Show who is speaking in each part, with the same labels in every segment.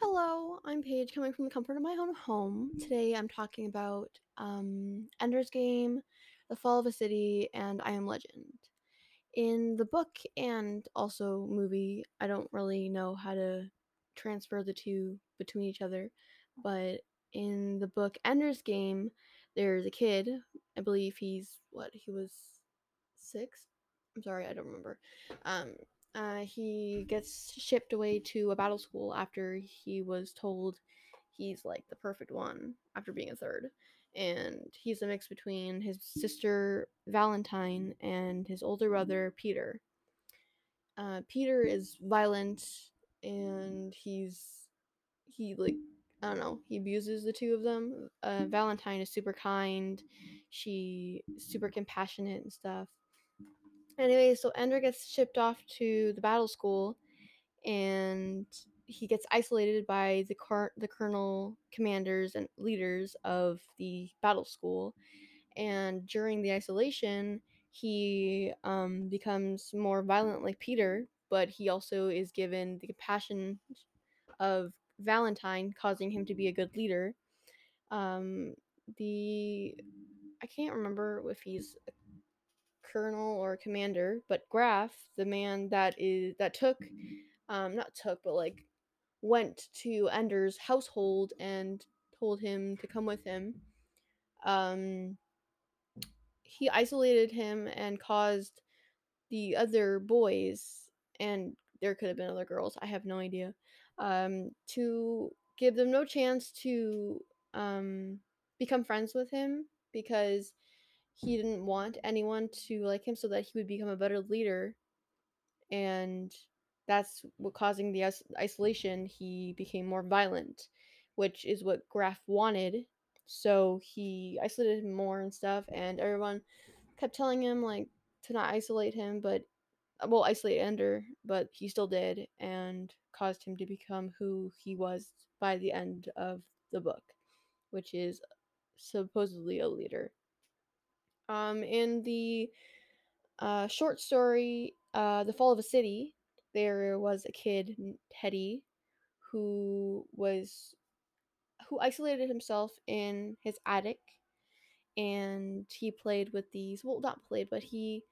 Speaker 1: Hello, I'm Paige, coming from the comfort of my own home. Today I'm talking about um, Ender's Game, The Fall of a City, and I Am Legend. In the book and also movie, I don't really know how to transfer the two between each other, but in the book Ender's Game, there's a kid. I believe he's what he was six. I'm sorry, I don't remember. Um, uh, he gets shipped away to a battle school after he was told he's like the perfect one after being a third. And he's a mix between his sister Valentine and his older brother Peter. Uh, Peter is violent and he's he like I don't know, he abuses the two of them. Uh, Valentine is super kind, she super compassionate and stuff. Anyway, so Ender gets shipped off to the battle school, and he gets isolated by the car- the colonel commanders and leaders of the battle school. And during the isolation, he um, becomes more violent like Peter, but he also is given the compassion of Valentine, causing him to be a good leader. Um, the I can't remember if he's a colonel or commander, but Graff, the man that is that took, um, not took, but like went to Ender's household and told him to come with him. Um, he isolated him and caused the other boys, and there could have been other girls. I have no idea. Um, to give them no chance to um, become friends with him because he didn't want anyone to like him so that he would become a better leader and that's what causing the is- isolation he became more violent which is what Graff wanted so he isolated him more and stuff and everyone kept telling him like to not isolate him but uh, well isolate ender but he still did and caused him to become who he was by the end of the book which is supposedly a leader um, in the uh, short story, uh, The Fall of a City, there was a kid, Teddy, who was who isolated himself in his attic and he played with these well not played but he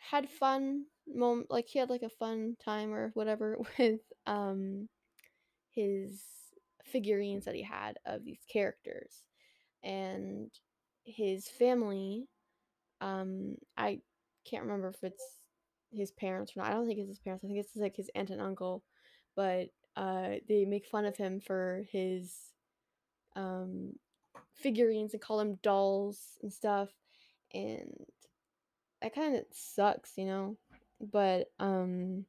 Speaker 1: had fun moment like he had like a fun time or whatever with um his figurines that he had of these characters and his family um i can't remember if it's his parents or not i don't think it's his parents i think it's like his aunt and uncle but uh they make fun of him for his um figurines and call him dolls and stuff and that kind of sucks you know? But um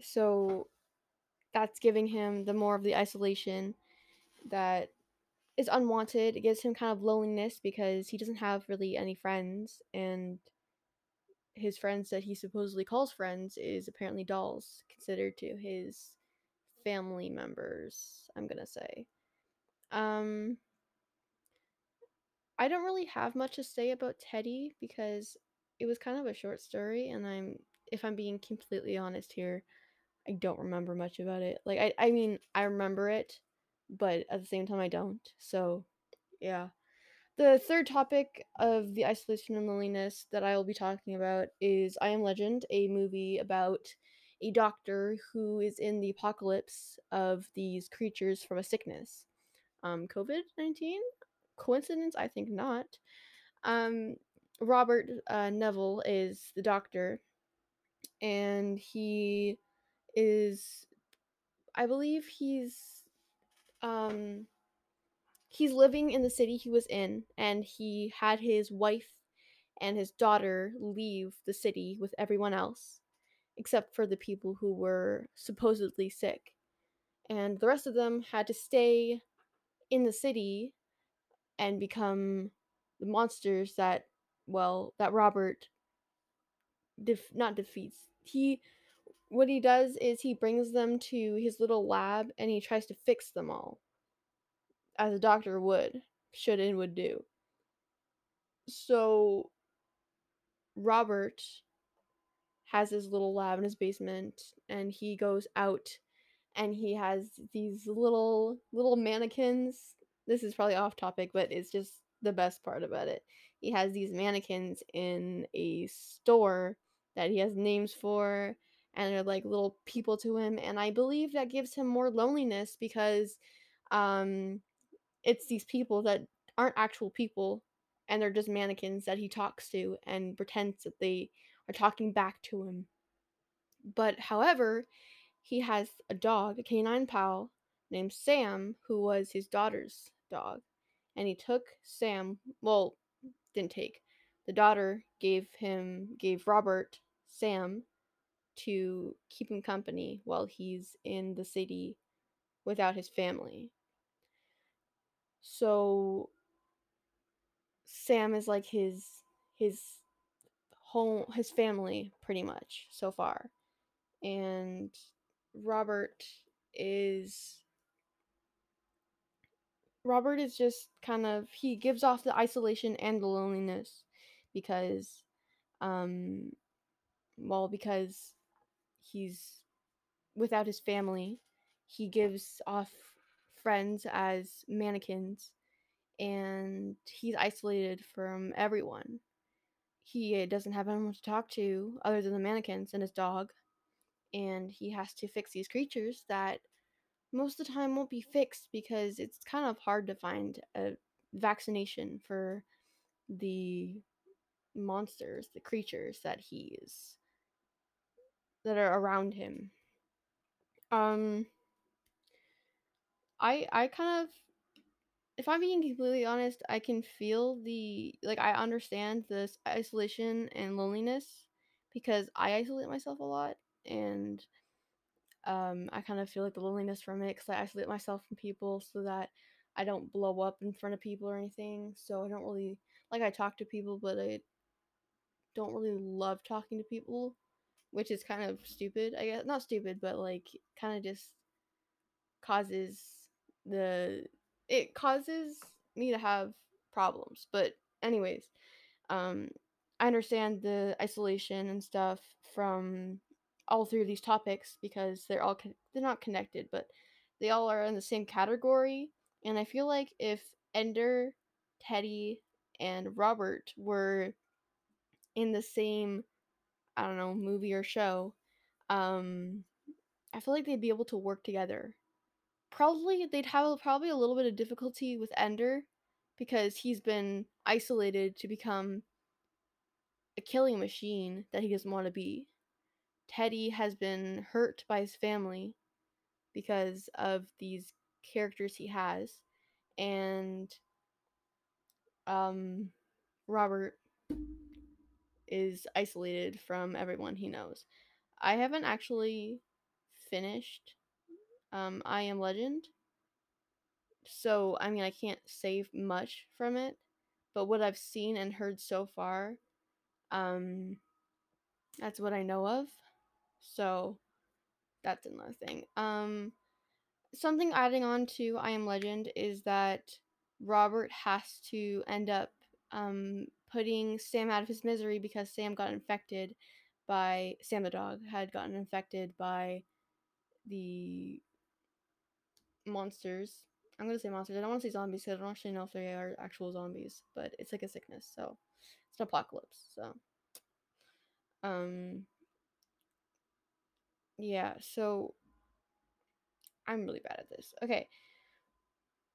Speaker 1: so that's giving him the more of the isolation that is unwanted. It gives him kind of loneliness because he doesn't have really any friends, and his friends that he supposedly calls friends is apparently dolls, considered to his family members. I'm gonna say. Um, I don't really have much to say about Teddy because it was kind of a short story, and I'm, if I'm being completely honest here, I don't remember much about it. Like I, I mean, I remember it, but at the same time, I don't. So, yeah. The third topic of the isolation and loneliness that I will be talking about is I Am Legend, a movie about a doctor who is in the apocalypse of these creatures from a sickness. Um, COVID 19? Coincidence? I think not. Um, Robert uh, Neville is the doctor, and he is, I believe he's, um, he's living in the city he was in, and he had his wife and his daughter leave the city with everyone else, except for the people who were supposedly sick. And the rest of them had to stay in the city and become the monsters that, well, that Robert def- not defeats. He what he does is he brings them to his little lab and he tries to fix them all as a doctor would should and would do so robert has his little lab in his basement and he goes out and he has these little little mannequins. This is probably off topic, but it's just the best part about it. He has these mannequins in a store that he has names for and they're like little people to him and I believe that gives him more loneliness because um it's these people that aren't actual people and they're just mannequins that he talks to and pretends that they are talking back to him. But however, he has a dog, a canine pal named Sam, who was his daughter's dog. And he took Sam, well, didn't take. The daughter gave him gave Robert Sam to keep him company while he's in the city without his family. So Sam is like his his home his family pretty much so far. And Robert is Robert is just kind of he gives off the isolation and the loneliness because um well because he's without his family he gives off friends as mannequins and he's isolated from everyone. He doesn't have anyone to talk to other than the mannequins and his dog and he has to fix these creatures that most of the time won't be fixed because it's kind of hard to find a vaccination for the monsters, the creatures that he is that are around him. Um I I kind of if I'm being completely honest, I can feel the like I understand this isolation and loneliness because I isolate myself a lot and um, I kind of feel like the loneliness from it because I isolate myself from people so that I don't blow up in front of people or anything. So I don't really like I talk to people, but I don't really love talking to people, which is kind of stupid. I guess not stupid, but like kind of just causes the it causes me to have problems. But anyways, um, I understand the isolation and stuff from all three of these topics because they're all con- they're not connected, but they all are in the same category. And I feel like if Ender, Teddy, and Robert were in the same, I don't know, movie or show, um, I feel like they'd be able to work together. Probably they'd have a, probably a little bit of difficulty with Ender because he's been isolated to become a killing machine that he doesn't want to be. Teddy has been hurt by his family because of these characters he has and um Robert is isolated from everyone he knows. I haven't actually finished um I Am Legend. So, I mean, I can't say much from it, but what I've seen and heard so far um that's what I know of. So that's another thing. Um, something adding on to I Am Legend is that Robert has to end up um, putting Sam out of his misery because Sam got infected by Sam the dog had gotten infected by the monsters. I'm gonna say monsters. I don't want to say zombies because I don't actually know if they are actual zombies, but it's like a sickness, so it's an apocalypse. So, um, yeah, so I'm really bad at this. Okay.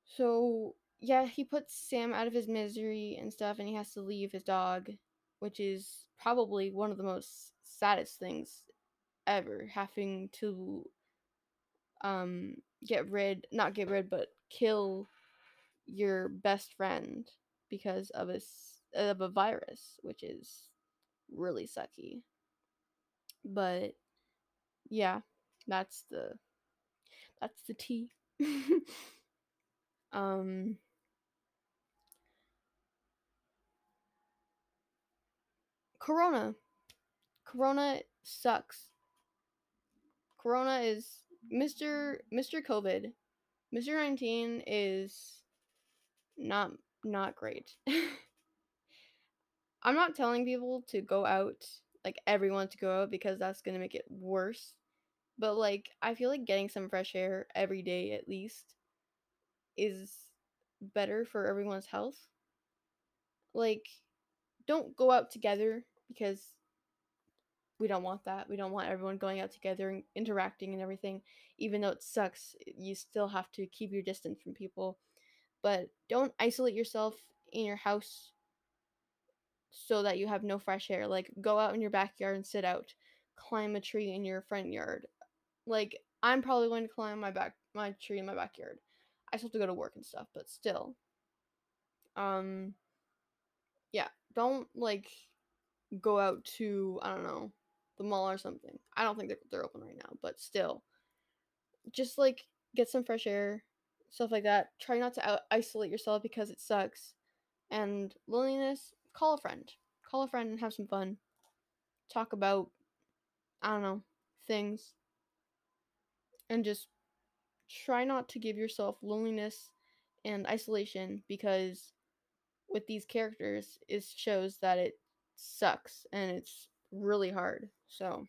Speaker 1: So, yeah, he puts Sam out of his misery and stuff, and he has to leave his dog, which is probably one of the most saddest things ever, having to um get rid, not get rid, but kill your best friend because of a of a virus, which is really sucky. But yeah, that's the that's the tea. um Corona. Corona sucks. Corona is Mr. Mr. COVID. Mr. 19 is not not great. I'm not telling people to go out like everyone to go out because that's going to make it worse. But like I feel like getting some fresh air every day at least is better for everyone's health. Like don't go out together because we don't want that. We don't want everyone going out together and interacting and everything. Even though it sucks, you still have to keep your distance from people. But don't isolate yourself in your house so that you have no fresh air. Like go out in your backyard and sit out. Climb a tree in your front yard. Like I'm probably going to climb my back my tree in my backyard. I still have to go to work and stuff, but still. Um yeah, don't like go out to I don't know the mall or something. I don't think they're, they're open right now, but still, just like get some fresh air, stuff like that. Try not to out- isolate yourself because it sucks. And loneliness, call a friend. Call a friend and have some fun. Talk about, I don't know, things. And just try not to give yourself loneliness and isolation because with these characters it shows that it sucks and it's really hard. So,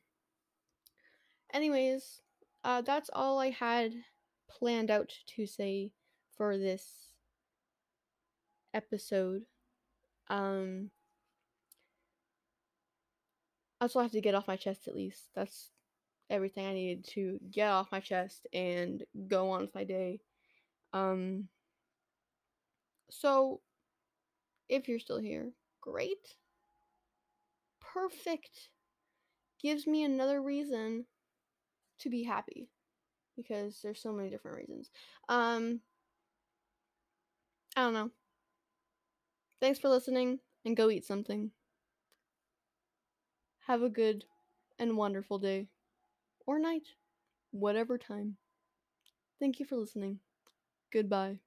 Speaker 1: anyways, uh, that's all I had planned out to say for this episode. Um, I also have to get off my chest at least. That's everything I needed to get off my chest and go on with my day. Um, so, if you're still here, great. Perfect. Gives me another reason to be happy because there's so many different reasons. Um, I don't know. Thanks for listening and go eat something. Have a good and wonderful day or night, whatever time. Thank you for listening. Goodbye.